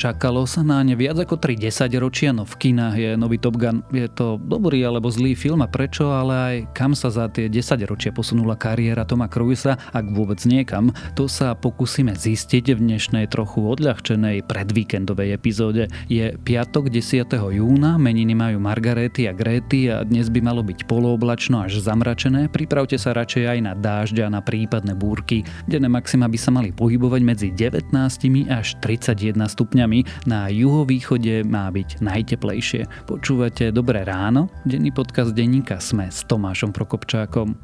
Čakalo sa na ne viac ako 3 ročia, no v kinách je nový Top Gun. Je to dobrý alebo zlý film a prečo, ale aj kam sa za tie 10 ročia posunula kariéra Toma Cruisa, ak vôbec niekam, to sa pokúsime zistiť v dnešnej trochu odľahčenej predvíkendovej epizóde. Je piatok 10. júna, meniny majú Margarety a Gréty a dnes by malo byť polooblačno až zamračené. Pripravte sa radšej aj na dážď a na prípadné búrky. Denné maxima by sa mali pohybovať medzi 19 až 31 stupňami stupňami, na juhovýchode má byť najteplejšie. Počúvate Dobré ráno? Denný podcast denníka Sme s Tomášom Prokopčákom.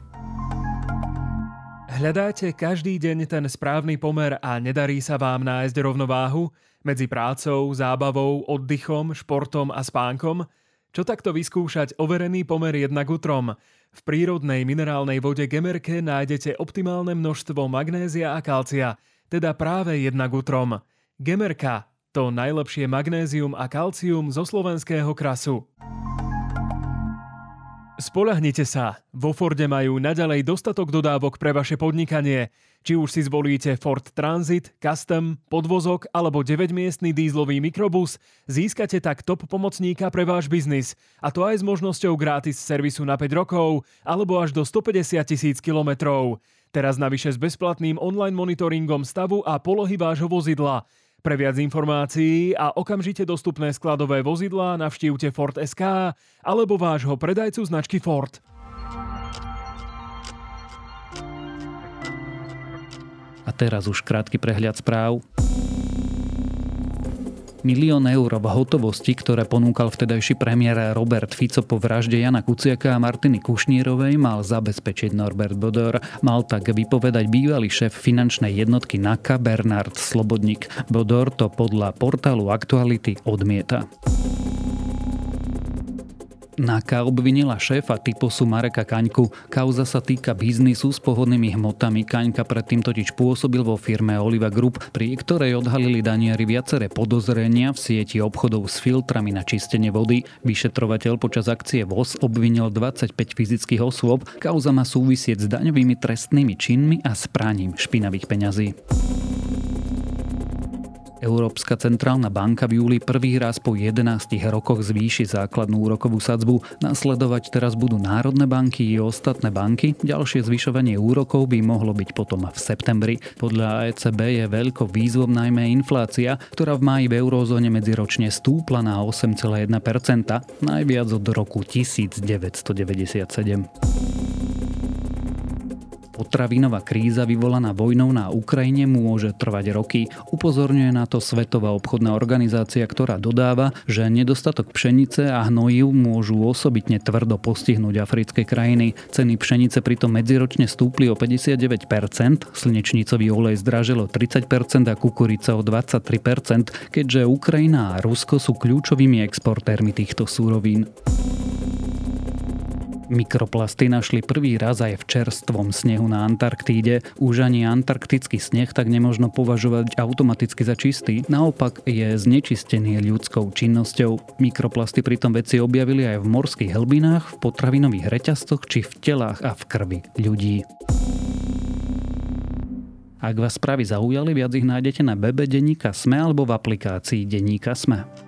Hľadáte každý deň ten správny pomer a nedarí sa vám nájsť rovnováhu medzi prácou, zábavou, oddychom, športom a spánkom? Čo takto vyskúšať overený pomer jednak utrom? V prírodnej minerálnej vode Gemerke nájdete optimálne množstvo magnézia a kalcia, teda práve jednak utrom. Gemerka to najlepšie magnézium a kalcium zo slovenského krasu. Spolahnite sa, vo Forde majú naďalej dostatok dodávok pre vaše podnikanie. Či už si zvolíte Ford Transit, Custom, podvozok alebo 9-miestný dízlový mikrobus, získate tak top pomocníka pre váš biznis. A to aj s možnosťou gratis servisu na 5 rokov alebo až do 150 tisíc kilometrov. Teraz navyše s bezplatným online monitoringom stavu a polohy vášho vozidla. Pre viac informácií a okamžite dostupné skladové vozidlá navštívte Ford SK alebo vášho predajcu značky Ford. A teraz už krátky prehľad správ. Milión eur v hotovosti, ktoré ponúkal vtedajší premiér Robert Fico po vražde Jana Kuciaka a Martiny Kušnírovej, mal zabezpečiť Norbert Bodor. Mal tak vypovedať bývalý šéf finančnej jednotky NAKA Bernard Slobodník. Bodor to podľa portálu Aktuality odmieta. NAKA obvinila šéfa typosu Mareka Kaňku. Kauza sa týka biznisu s pohodnými hmotami. Kaňka predtým totiž pôsobil vo firme Oliva Group, pri ktorej odhalili daniari viaceré podozrenia v sieti obchodov s filtrami na čistenie vody. Vyšetrovateľ počas akcie VOS obvinil 25 fyzických osôb. Kauza má súvisieť s daňovými trestnými činmi a s praním špinavých peňazí. Európska centrálna banka v júli prvý raz po 11 rokoch zvýši základnú úrokovú sadzbu. Nasledovať teraz budú národné banky i ostatné banky. Ďalšie zvyšovanie úrokov by mohlo byť potom v septembri. Podľa ECB je veľkou výzvom najmä inflácia, ktorá v máji v eurozóne medziročne stúpla na 8,1%, najviac od roku 1997. Potravinová kríza vyvolaná vojnou na Ukrajine môže trvať roky. Upozorňuje na to Svetová obchodná organizácia, ktorá dodáva, že nedostatok pšenice a hnojiv môžu osobitne tvrdo postihnúť africké krajiny. Ceny pšenice pritom medziročne stúpli o 59%, slnečnicový olej zdražilo 30% a kukurica o 23%, keďže Ukrajina a Rusko sú kľúčovými exportérmi týchto súrovín. Mikroplasty našli prvý raz aj v čerstvom snehu na Antarktíde. Už ani antarktický sneh tak nemožno považovať automaticky za čistý. Naopak je znečistený ľudskou činnosťou. Mikroplasty pritom vedci objavili aj v morských hlbinách, v potravinových reťazcoch či v telách a v krvi ľudí. Ak vás správy zaujali, viac ich nájdete na webe Deníka Sme alebo v aplikácii Deníka Sme.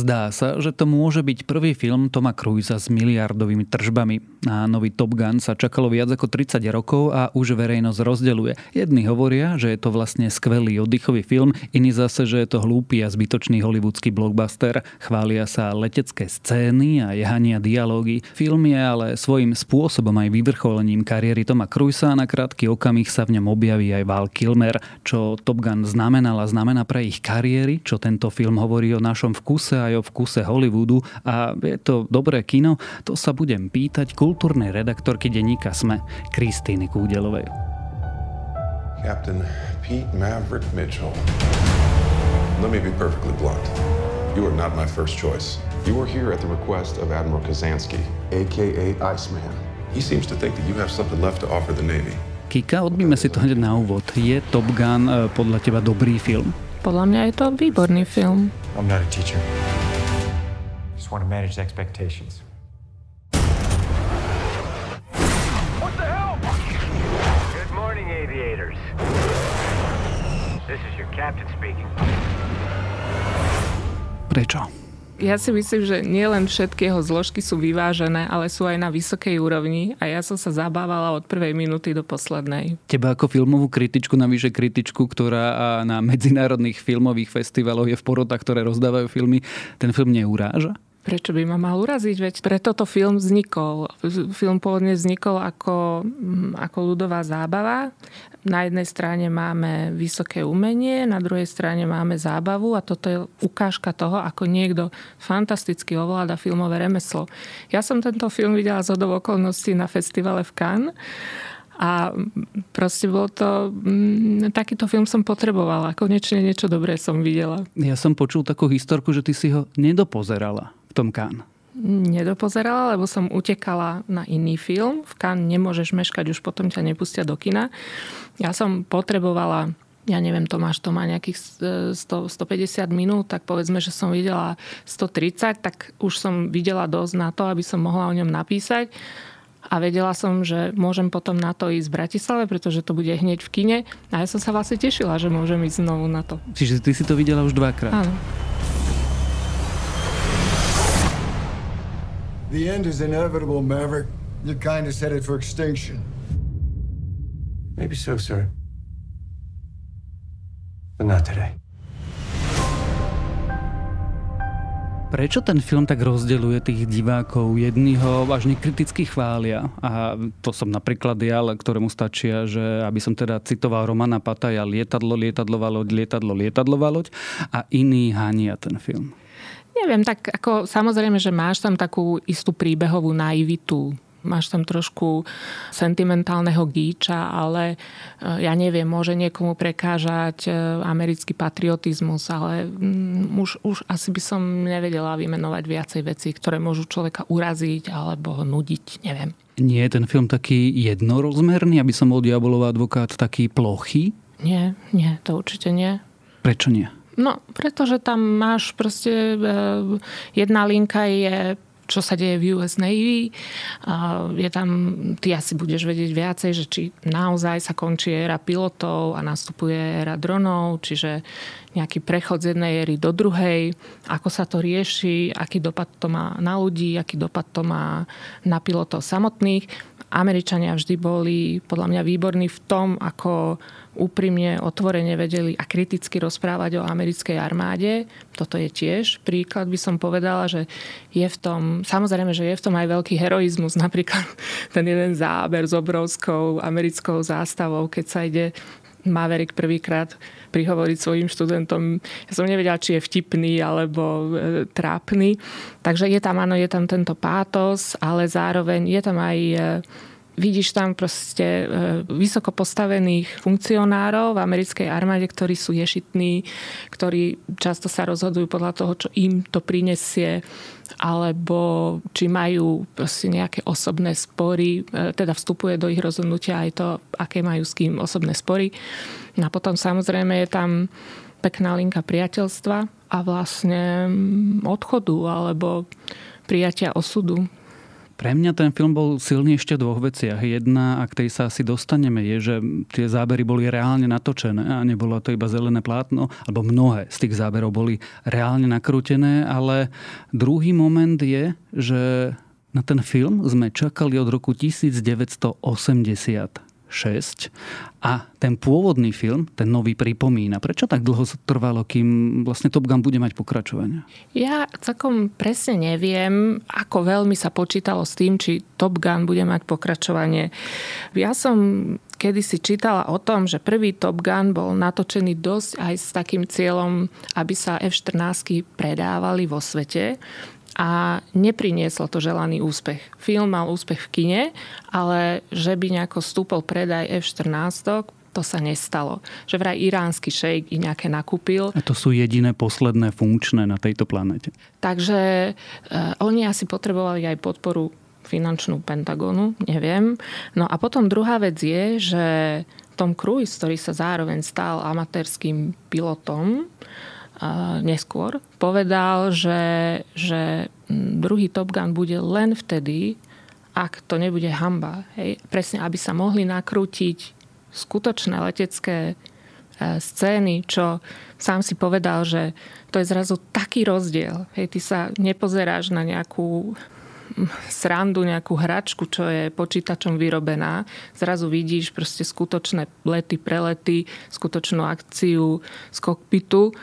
Zdá sa, že to môže byť prvý film Toma Cruisa s miliardovými tržbami. Na nový Top Gun sa čakalo viac ako 30 rokov a už verejnosť rozdeluje. Jedni hovoria, že je to vlastne skvelý oddychový film, iní zase, že je to hlúpy a zbytočný hollywoodsky blockbuster. Chvália sa letecké scény a jehania dialógy. Film je ale svojím spôsobom aj vyvrcholením kariéry Toma Cruisa a na krátky okamih sa v ňom objaví aj Val Kilmer. Čo Top Gun znamenal a znamená pre ich kariéry, čo tento film hovorí o našom vkuse aj o vkuse Hollywoodu a je to dobré kino, to sa budem pýtať kultúrnej redaktorky denníka SME, Kristýny Kúdelovej. Captain Pete Maverick Mitchell. Let me be perfectly blunt. You are not my first choice. You are here at the request of Admiral Kazansky, aka Iceman. He seems to think that you have something left to offer the Navy. Kika, odbíme si to hneď na úvod. Je Top Gun eh, podľa teba dobrý film? Podľa mňa je to výborný film. I'm not a teacher want to manage the expectations. What the hell? Good morning, aviators. This is your captain speaking. Prečo? ja si myslím, že nielen všetky jeho zložky sú vyvážené, ale sú aj na vysokej úrovni a ja som sa zabávala od prvej minúty do poslednej. Teba ako filmovú kritičku, navyše kritičku, ktorá na medzinárodných filmových festivaloch je v porotách, ktoré rozdávajú filmy, ten film neuráža? Prečo by ma mal uraziť? Veď preto to film vznikol. Film pôvodne vznikol ako, mm, ako ľudová zábava. Na jednej strane máme vysoké umenie, na druhej strane máme zábavu a toto je ukážka toho, ako niekto fantasticky ovláda filmové remeslo. Ja som tento film videla z okolností na festivale v Cannes a proste bol to... Mm, takýto film som potrebovala. Konečne niečo dobré som videla. Ja som počul takú historku, že ty si ho nedopozerala v tom Kán? Nedopozerala, lebo som utekala na iný film. V Kán nemôžeš meškať, už potom ťa nepustia do kina. Ja som potrebovala ja neviem, Tomáš to má nejakých 100, 150 minút, tak povedzme, že som videla 130, tak už som videla dosť na to, aby som mohla o ňom napísať. A vedela som, že môžem potom na to ísť v Bratislave, pretože to bude hneď v kine. A ja som sa vlastne tešila, že môžem ísť znovu na to. Čiže ty si to videla už dvakrát? Áno. The end is inevitable, Maverick. Your kind is headed for extinction. Maybe so, sir. But not today. Prečo ten film tak rozdeľuje tých divákov? Jedni ho vážne kriticky chvália a to som napríklad ja, ktorému stačia, že aby som teda citoval Romana Pataja lietadlo, lietadlová loď, lietadlo, lietadlová loď a iní hánia ten film. Neviem, tak ako samozrejme, že máš tam takú istú príbehovú naivitu máš tam trošku sentimentálneho gíča, ale e, ja neviem, môže niekomu prekážať e, americký patriotizmus, ale mm, už, už asi by som nevedela vymenovať viacej vecí, ktoré môžu človeka uraziť alebo nudiť, neviem. Nie je ten film taký jednorozmerný, aby som bol diabolov advokát taký plochý? Nie, nie, to určite nie. Prečo nie? No, pretože tam máš proste, e, jedna linka je čo sa deje v US Navy. Je tam, ty asi budeš vedieť viacej, že či naozaj sa končí éra pilotov a nastupuje éra dronov, čiže nejaký prechod z jednej éry do druhej, ako sa to rieši, aký dopad to má na ľudí, aký dopad to má na pilotov samotných. Američania vždy boli podľa mňa výborní v tom, ako úprimne, otvorene vedeli a kriticky rozprávať o americkej armáde. Toto je tiež príklad, by som povedala, že je v tom, samozrejme, že je v tom aj veľký heroizmus. Napríklad ten jeden záber s obrovskou americkou zástavou, keď sa ide Maverick prvýkrát prihovoriť svojim študentom. Ja som nevedela, či je vtipný alebo e, trápny. Takže je tam, áno, je tam tento pátos, ale zároveň je tam aj e, vidíš tam proste e, vysoko postavených funkcionárov v americkej armáde, ktorí sú ješitní, ktorí často sa rozhodujú podľa toho, čo im to prinesie alebo či majú proste nejaké osobné spory, e, teda vstupuje do ich rozhodnutia aj to, aké majú s kým osobné spory. No a potom samozrejme je tam pekná linka priateľstva a vlastne mm, odchodu alebo prijatia osudu pre mňa ten film bol silný ešte v dvoch veciach. Jedna, a k tej sa asi dostaneme, je, že tie zábery boli reálne natočené a nebolo to iba zelené plátno, alebo mnohé z tých záberov boli reálne nakrútené, ale druhý moment je, že na ten film sme čakali od roku 1980 6 a ten pôvodný film, ten nový pripomína. Prečo tak dlho trvalo, kým vlastne Top Gun bude mať pokračovanie? Ja celkom presne neviem, ako veľmi sa počítalo s tým, či Top Gun bude mať pokračovanie. Ja som kedy si čítala o tom, že prvý Top Gun bol natočený dosť aj s takým cieľom, aby sa F-14 predávali vo svete a neprinieslo to želaný úspech. Film mal úspech v kine, ale že by nejako stúpol predaj F-14, to sa nestalo. Že vraj iránsky šejk i nejaké nakúpil. A to sú jediné posledné funkčné na tejto planete. Takže e, oni asi potrebovali aj podporu finančnú Pentagonu, neviem. No a potom druhá vec je, že Tom Cruise, ktorý sa zároveň stal amatérským pilotom, neskôr, povedal, že, že druhý Top Gun bude len vtedy, ak to nebude hamba. Hej? Presne, aby sa mohli nakrútiť skutočné letecké scény, čo sám si povedal, že to je zrazu taký rozdiel. Hej, ty sa nepozeráš na nejakú srandu, nejakú hračku, čo je počítačom vyrobená. Zrazu vidíš proste skutočné lety, prelety, skutočnú akciu z kokpitu.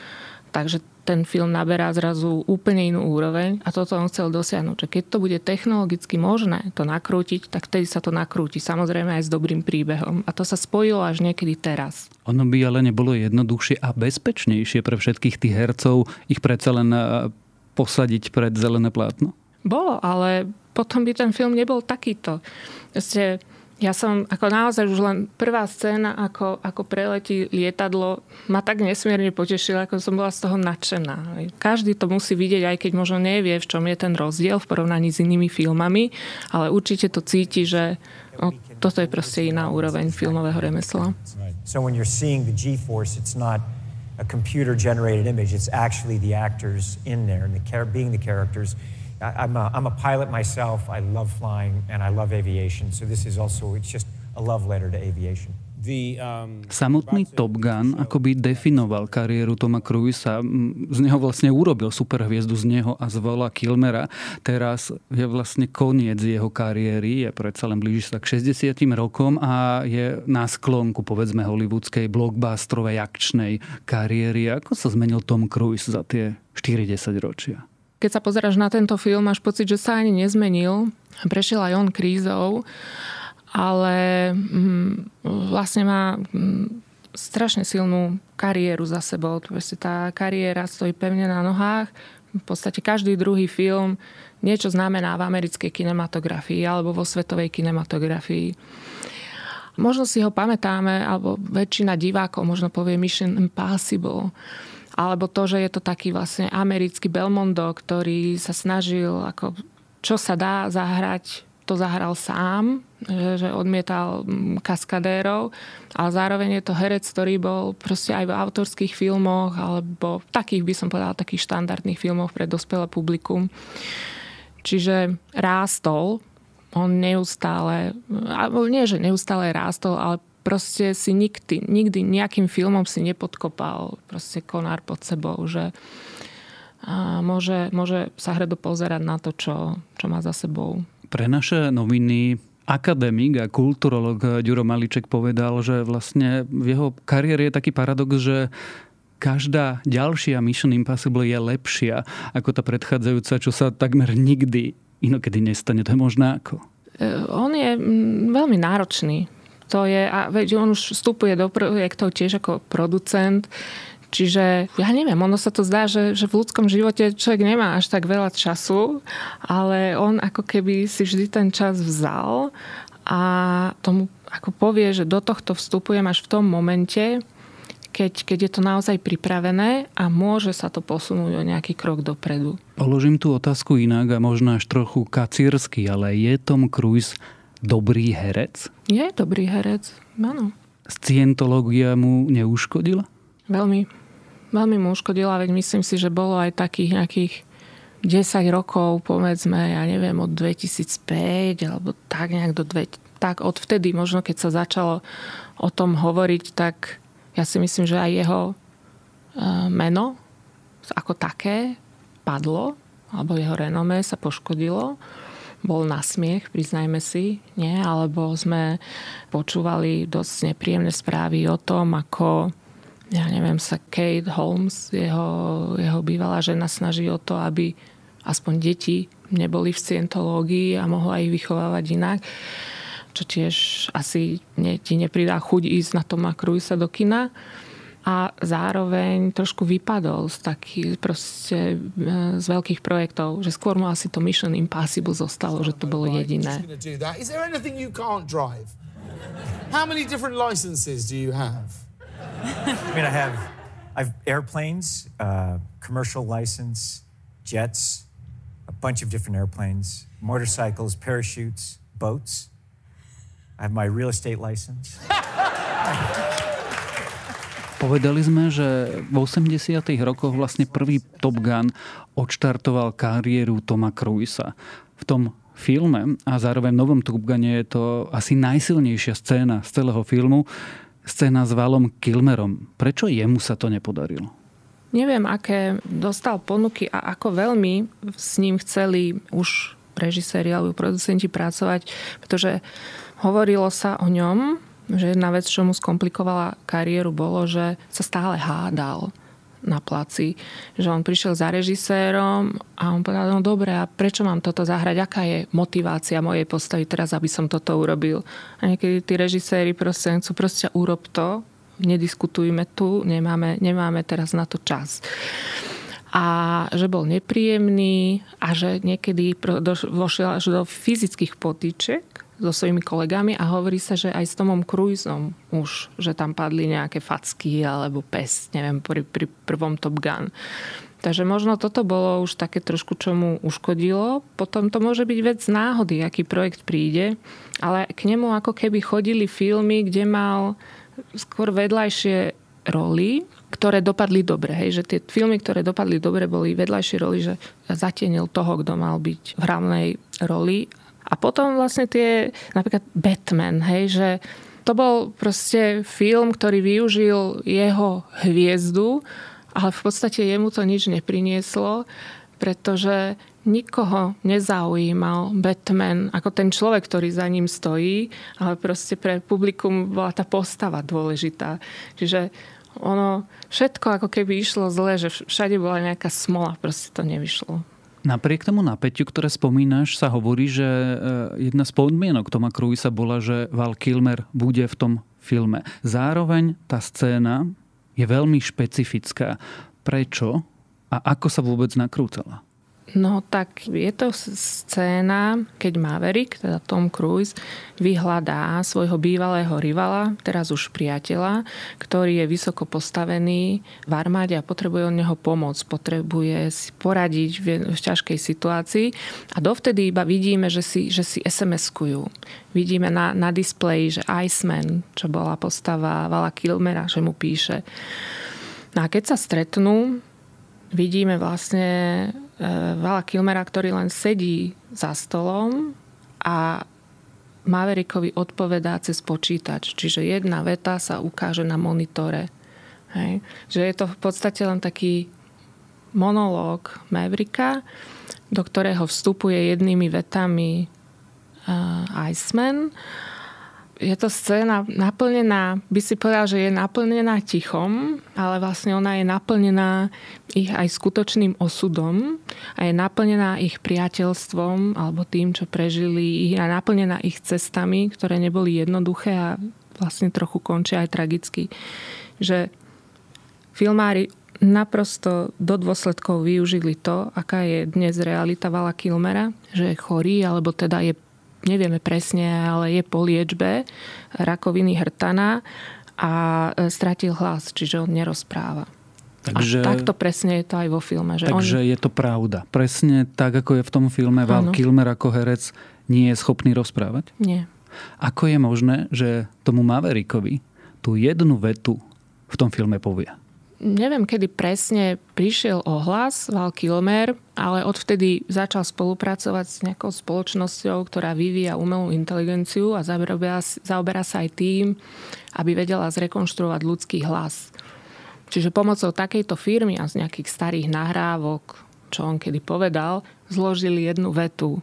Takže ten film naberá zrazu úplne inú úroveň a toto on chcel dosiahnuť, že keď to bude technologicky možné to nakrútiť, tak vtedy sa to nakrúti, samozrejme aj s dobrým príbehom. A to sa spojilo až niekedy teraz. Ono by ale nebolo jednoduchšie a bezpečnejšie pre všetkých tých hercov ich predsa len eh, posadiť pred zelené plátno? Bolo, ale potom by ten film nebol takýto. Proste ja som ako naozaj už len prvá scéna, ako, ako preletí lietadlo, ma tak nesmierne potešila, ako som bola z toho nadšená. Každý to musí vidieť, aj keď možno nevie, v čom je ten rozdiel v porovnaní s inými filmami, ale určite to cíti, že no, toto je proste iná úroveň filmového remesla. So when you're seeing the G-force, it's not a computer generated image, it's actually the actors in there and the being the characters. I'm a, I'm a pilot myself. I love flying and I love aviation. So this is also, it's just a love letter to aviation. Um, Samotný Top Gun akoby definoval kariéru Toma Cruisa. Z neho vlastne urobil superhviezdu z neho a z Vola Kilmera. Teraz je vlastne koniec jeho kariéry. Je predsa len blíži sa k 60 rokom a je na sklonku povedzme hollywoodskej blockbusterovej akčnej kariéry. Ako sa zmenil Tom Cruise za tie 40 ročia? Keď sa pozeráš na tento film, máš pocit, že sa ani nezmenil. Prešiel aj on krízou, ale mm, vlastne má mm, strašne silnú kariéru za sebou. Proste tá kariéra stojí pevne na nohách. V podstate každý druhý film niečo znamená v americkej kinematografii alebo vo svetovej kinematografii. Možno si ho pamätáme, alebo väčšina divákov možno povie Mission Impossible alebo to, že je to taký vlastne americký Belmondo, ktorý sa snažil ako čo sa dá zahrať, to zahral sám, že, že odmietal mm, kaskadérov, ale zároveň je to herec, ktorý bol proste aj v autorských filmoch, alebo v takých, by som povedala, takých štandardných filmoch pre dospelé publikum. Čiže rástol, on neustále, alebo nie, že neustále rástol, ale proste si nikdy, nikdy nejakým filmom si nepodkopal proste konár pod sebou, že a môže, môže sa hrdo pozerať na to, čo, čo má za sebou. Pre naše noviny akademik a kulturolog Ďuro Maliček povedal, že vlastne v jeho kariére je taký paradox, že každá ďalšia Mission Impossible je lepšia ako tá predchádzajúca, čo sa takmer nikdy inokedy nestane. To je možná ako? E, on je mm, veľmi náročný to je, a veď on už vstupuje do projektov tiež ako producent, Čiže ja neviem, ono sa to zdá, že, že v ľudskom živote človek nemá až tak veľa času, ale on ako keby si vždy ten čas vzal a tomu ako povie, že do tohto vstupujem až v tom momente, keď, keď je to naozaj pripravené a môže sa to posunúť o nejaký krok dopredu. Položím tú otázku inak a možno až trochu kacírsky, ale je Tom Cruise dobrý herec? Je dobrý herec, áno. Scientológia mu neuškodila? Veľmi. Veľmi mu uškodila, veď myslím si, že bolo aj takých nejakých 10 rokov, povedzme, ja neviem, od 2005 alebo tak nejak do dve, tak od vtedy možno, keď sa začalo o tom hovoriť, tak ja si myslím, že aj jeho e, meno ako také padlo, alebo jeho renome sa poškodilo bol na smiech, priznajme si, nie? Alebo sme počúvali dosť nepríjemné správy o tom, ako ja neviem, sa Kate Holmes, jeho, jeho bývalá žena, snaží o to, aby aspoň deti neboli v scientológii a mohla ich vychovávať inak čo tiež asi ne, ti nepridá chuť ísť na Toma Cruisa do kina a zároveň trošku vypadol z takých proste z veľkých projektov, že skôr mu asi to Mission Impossible zostalo, že to bolo jediné. Is there anything you can't drive? How many different licenses do you have? I mean, I have I've airplanes, uh, commercial license, jets, a bunch of different airplanes, motorcycles, parachutes, boats. I have my real estate license. Povedali sme, že v 80. rokoch vlastne prvý Top Gun odštartoval kariéru Toma Cruisa. V tom filme a zároveň v novom Top Gune je to asi najsilnejšia scéna z celého filmu. scéna s Valom Kilmerom. Prečo jemu sa to nepodarilo? Neviem, aké dostal ponuky a ako veľmi s ním chceli už režiséri alebo producenti pracovať, pretože hovorilo sa o ňom, že jedna vec, čo mu skomplikovala kariéru, bolo, že sa stále hádal na placi. Že on prišiel za režisérom a on povedal, no dobre, a prečo mám toto zahrať? Aká je motivácia mojej postavy teraz, aby som toto urobil? A niekedy tí režiséri proste chcú proste urob to, nediskutujme tu, nemáme, nemáme teraz na to čas a že bol nepríjemný a že niekedy vošiel až do fyzických potýček so svojimi kolegami a hovorí sa, že aj s Tomom Cruiseom už, že tam padli nejaké facky alebo pes, neviem, pri, pri prvom Top Gun. Takže možno toto bolo už také trošku, čo mu uškodilo. Potom to môže byť vec náhody, aký projekt príde, ale k nemu ako keby chodili filmy, kde mal skôr vedľajšie roli, ktoré dopadli dobre. Hej, že tie filmy, ktoré dopadli dobre, boli vedľajšie roli, že zatienil toho, kto mal byť v hlavnej roli a potom vlastne tie, napríklad Batman, hej, že to bol proste film, ktorý využil jeho hviezdu, ale v podstate jemu to nič neprinieslo, pretože nikoho nezaujímal Batman ako ten človek, ktorý za ním stojí, ale proste pre publikum bola tá postava dôležitá. Čiže ono, všetko ako keby išlo zle, že všade bola nejaká smola, proste to nevyšlo. Napriek tomu napätiu, ktoré spomínaš, sa hovorí, že e, jedna z podmienok Toma Cruisa bola, že Val Kilmer bude v tom filme. Zároveň tá scéna je veľmi špecifická. Prečo a ako sa vôbec nakrúcala? No tak je to scéna, keď Maverick, teda Tom Cruise, vyhľadá svojho bývalého rivala, teraz už priateľa, ktorý je vysoko postavený v armáde a potrebuje od neho pomoc, potrebuje si poradiť v, v ťažkej situácii a dovtedy iba vidíme, že si, že si SMS-kujú. Vidíme na, na displeji, že Iceman, čo bola postava Vala Kilmera, že mu píše. No a keď sa stretnú, vidíme vlastne Vala Kilmera, ktorý len sedí za stolom a Maverickovi odpovedá cez počítač. Čiže jedna veta sa ukáže na monitore. Hej. Že je to v podstate len taký monológ Mavericka, do ktorého vstupuje jednými vetami uh, Iceman je to scéna naplnená, by si povedal, že je naplnená tichom, ale vlastne ona je naplnená ich aj skutočným osudom a je naplnená ich priateľstvom alebo tým, čo prežili, je naplnená ich cestami, ktoré neboli jednoduché a vlastne trochu končia aj tragicky. Že filmári naprosto do dôsledkov využili to, aká je dnes realita Vala Kilmera, že je chorý, alebo teda je nevieme presne, ale je po liečbe rakoviny hrtana a e, stratil hlas, čiže on nerozpráva. Takže, a takto presne je to aj vo filme. Že takže on... je to pravda. Presne tak, ako je v tom filme Val Kilmer ako herec nie je schopný rozprávať? Nie. Ako je možné, že tomu Maverickovi tú jednu vetu v tom filme povie? Neviem, kedy presne prišiel ohlas Val Kilmer, ale odvtedy začal spolupracovať s nejakou spoločnosťou, ktorá vyvíja umelú inteligenciu a zaoberá, zaoberá sa aj tým, aby vedela zrekonštruovať ľudský hlas. Čiže pomocou takejto firmy a z nejakých starých nahrávok, čo on kedy povedal, zložili jednu vetu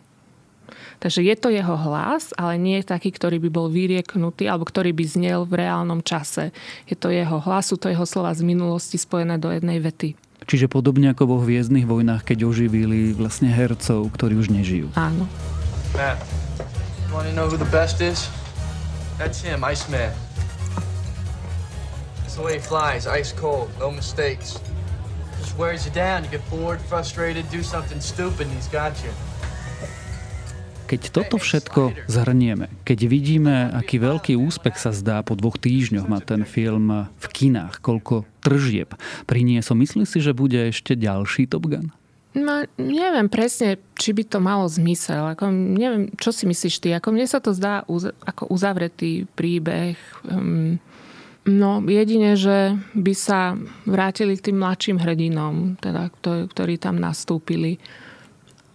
Takže je to jeho hlas, ale nie je taký, ktorý by bol vyrieknutý alebo ktorý by znel v reálnom čase. Je to jeho hlas, sú to jeho slova z minulosti spojené do jednej vety. Čiže podobne ako vo Hviezdnych vojnách, keď oživili vlastne hercov, ktorí už nežijú. Áno. Matt, wanna know who the best is? That's him, Iceman. That's the way he flies, ice cold, no mistakes. Just wears you down, you get bored, frustrated, do something stupid, and he's got you. Keď toto všetko zhrnieme, keď vidíme, aký veľký úspech sa zdá po dvoch týždňoch má ten film v kinách, koľko tržieb priniesol, myslíš si, že bude ešte ďalší Top Gun? No, neviem presne, či by to malo zmysel. Ako, neviem, čo si myslíš ty? Ako, mne sa to zdá uz, ako uzavretý príbeh. Um, no, jedine, že by sa vrátili k tým mladším hrdinom, teda, ktorí tam nastúpili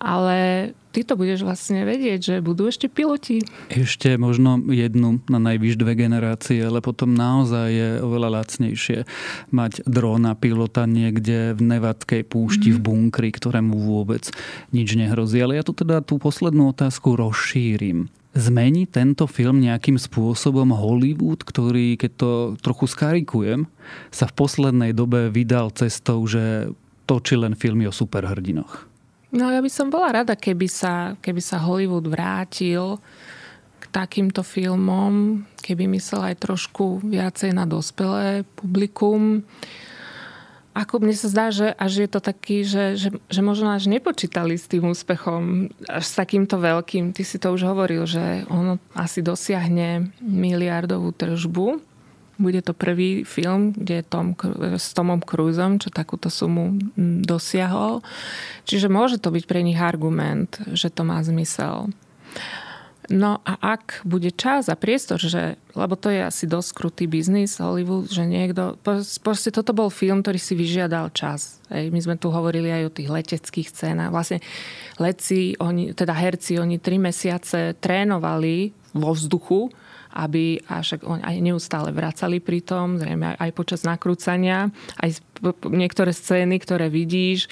ale ty to budeš vlastne vedieť, že budú ešte piloti. Ešte možno jednu na najvyš dve generácie, ale potom naozaj je oveľa lacnejšie mať drona pilota niekde v nevadkej púšti mm. v bunkri, ktorému vôbec nič nehrozí. Ale ja tu teda tú poslednú otázku rozšírim. Zmení tento film nejakým spôsobom Hollywood, ktorý, keď to trochu skarikujem, sa v poslednej dobe vydal cestou, že točí len filmy o superhrdinoch? No ja by som bola rada, keby sa, keby sa Hollywood vrátil k takýmto filmom, keby myslel aj trošku viacej na dospelé publikum ako mne sa zdá, že až je to taký, že, že, že možno až nepočítali s tým úspechom, až s takýmto veľkým. Ty si to už hovoril, že ono asi dosiahne miliardovú tržbu. Bude to prvý film, kde je Tom, s Tomom Cruiseom, čo takúto sumu dosiahol. Čiže môže to byť pre nich argument, že to má zmysel. No a ak bude čas a priestor, že, lebo to je asi dosť krutý biznis Hollywood, že niekto, proste toto bol film, ktorý si vyžiadal čas. Ej, my sme tu hovorili aj o tých leteckých scénach. Vlastne leci, oni, teda herci, oni tri mesiace trénovali vo vzduchu, aby až oni aj neustále vracali pri tom, zrejme aj počas nakrúcania, aj niektoré scény, ktoré vidíš,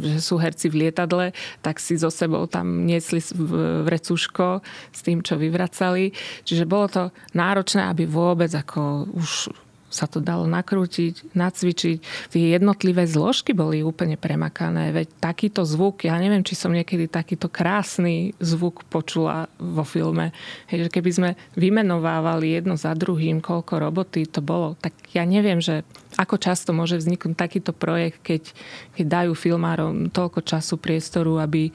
že sú herci v lietadle, tak si so sebou tam niesli vrecuško s tým, čo vyvracali. Čiže bolo to náročné, aby vôbec ako už sa to dalo nakrútiť, nacvičiť. Tie jednotlivé zložky boli úplne premakané. Veď takýto zvuk, ja neviem, či som niekedy takýto krásny zvuk počula vo filme. Hej, že keby sme vymenovávali jedno za druhým, koľko roboty to bolo, tak ja neviem, že ako často môže vzniknúť takýto projekt, keď, keď dajú filmárom toľko času, priestoru, aby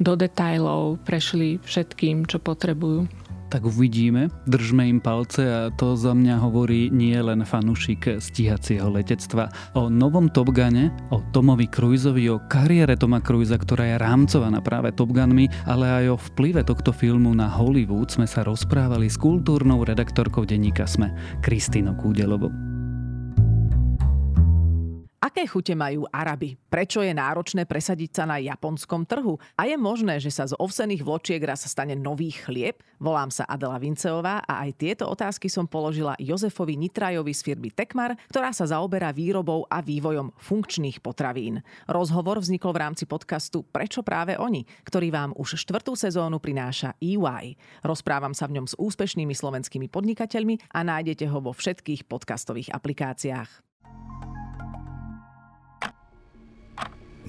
do detajlov prešli všetkým, čo potrebujú tak uvidíme. Držme im palce a to za mňa hovorí nie len fanúšik stíhacieho letectva. O novom Top Gune, o Tomovi Cruiseovi, o kariére Toma Cruisa, ktorá je rámcovaná práve Top Gunmi, ale aj o vplyve tohto filmu na Hollywood sme sa rozprávali s kultúrnou redaktorkou denníka Sme, Kristínou Kúdelovou. Aké chute majú Araby? Prečo je náročné presadiť sa na japonskom trhu? A je možné, že sa z ovsených vločiek raz stane nový chlieb? Volám sa Adela Vinceová a aj tieto otázky som položila Jozefovi Nitrajovi z firmy Tekmar, ktorá sa zaoberá výrobou a vývojom funkčných potravín. Rozhovor vznikol v rámci podcastu Prečo práve oni, ktorý vám už štvrtú sezónu prináša EY. Rozprávam sa v ňom s úspešnými slovenskými podnikateľmi a nájdete ho vo všetkých podcastových aplikáciách.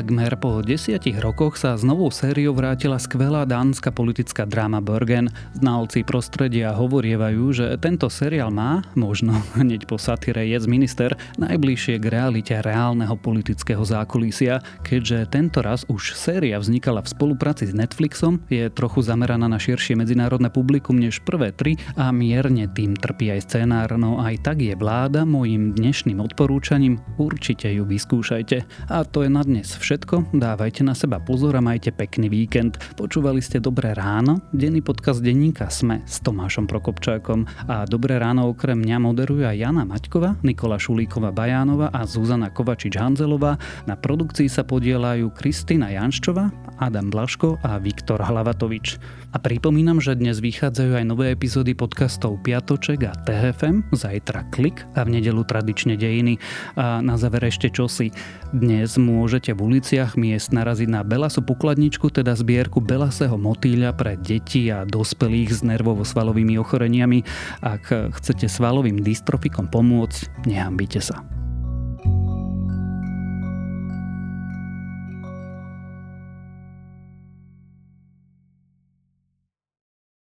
Takmer po desiatich rokoch sa s novou sériou vrátila skvelá dánska politická dráma Bergen. Znalci prostredia hovorievajú, že tento seriál má, možno hneď po satyre je minister, najbližšie k realite reálneho politického zákulisia. Keďže tento raz už séria vznikala v spolupráci s Netflixom, je trochu zameraná na širšie medzinárodné publikum než prvé tri a mierne tým trpí aj scenár, no aj tak je vláda mojim dnešným odporúčaním, určite ju vyskúšajte. A to je na dnes dávajte na seba pozor a majte pekný víkend. Počúvali ste Dobré ráno, denný podcast denníka Sme s Tomášom Prokopčákom a Dobré ráno okrem mňa moderujú aj Jana Maťková, Nikola Šulíková Bajánova a Zuzana Kovačič-Hanzelová. Na produkcii sa podielajú Kristýna Janščová, Adam Blaško a Viktor Hlavatovič. A pripomínam, že dnes vychádzajú aj nové epizódy podcastov Piatoček a TFM, zajtra Klik a v nedelu tradične Dejiny. A na záver ešte čosi. Dnes môžete v uliciach miest naraziť na Belasu pokladničku, teda zbierku Belasého motýľa pre deti a dospelých s nervovo-svalovými ochoreniami. Ak chcete svalovým dystrofikom pomôcť, nehambite sa.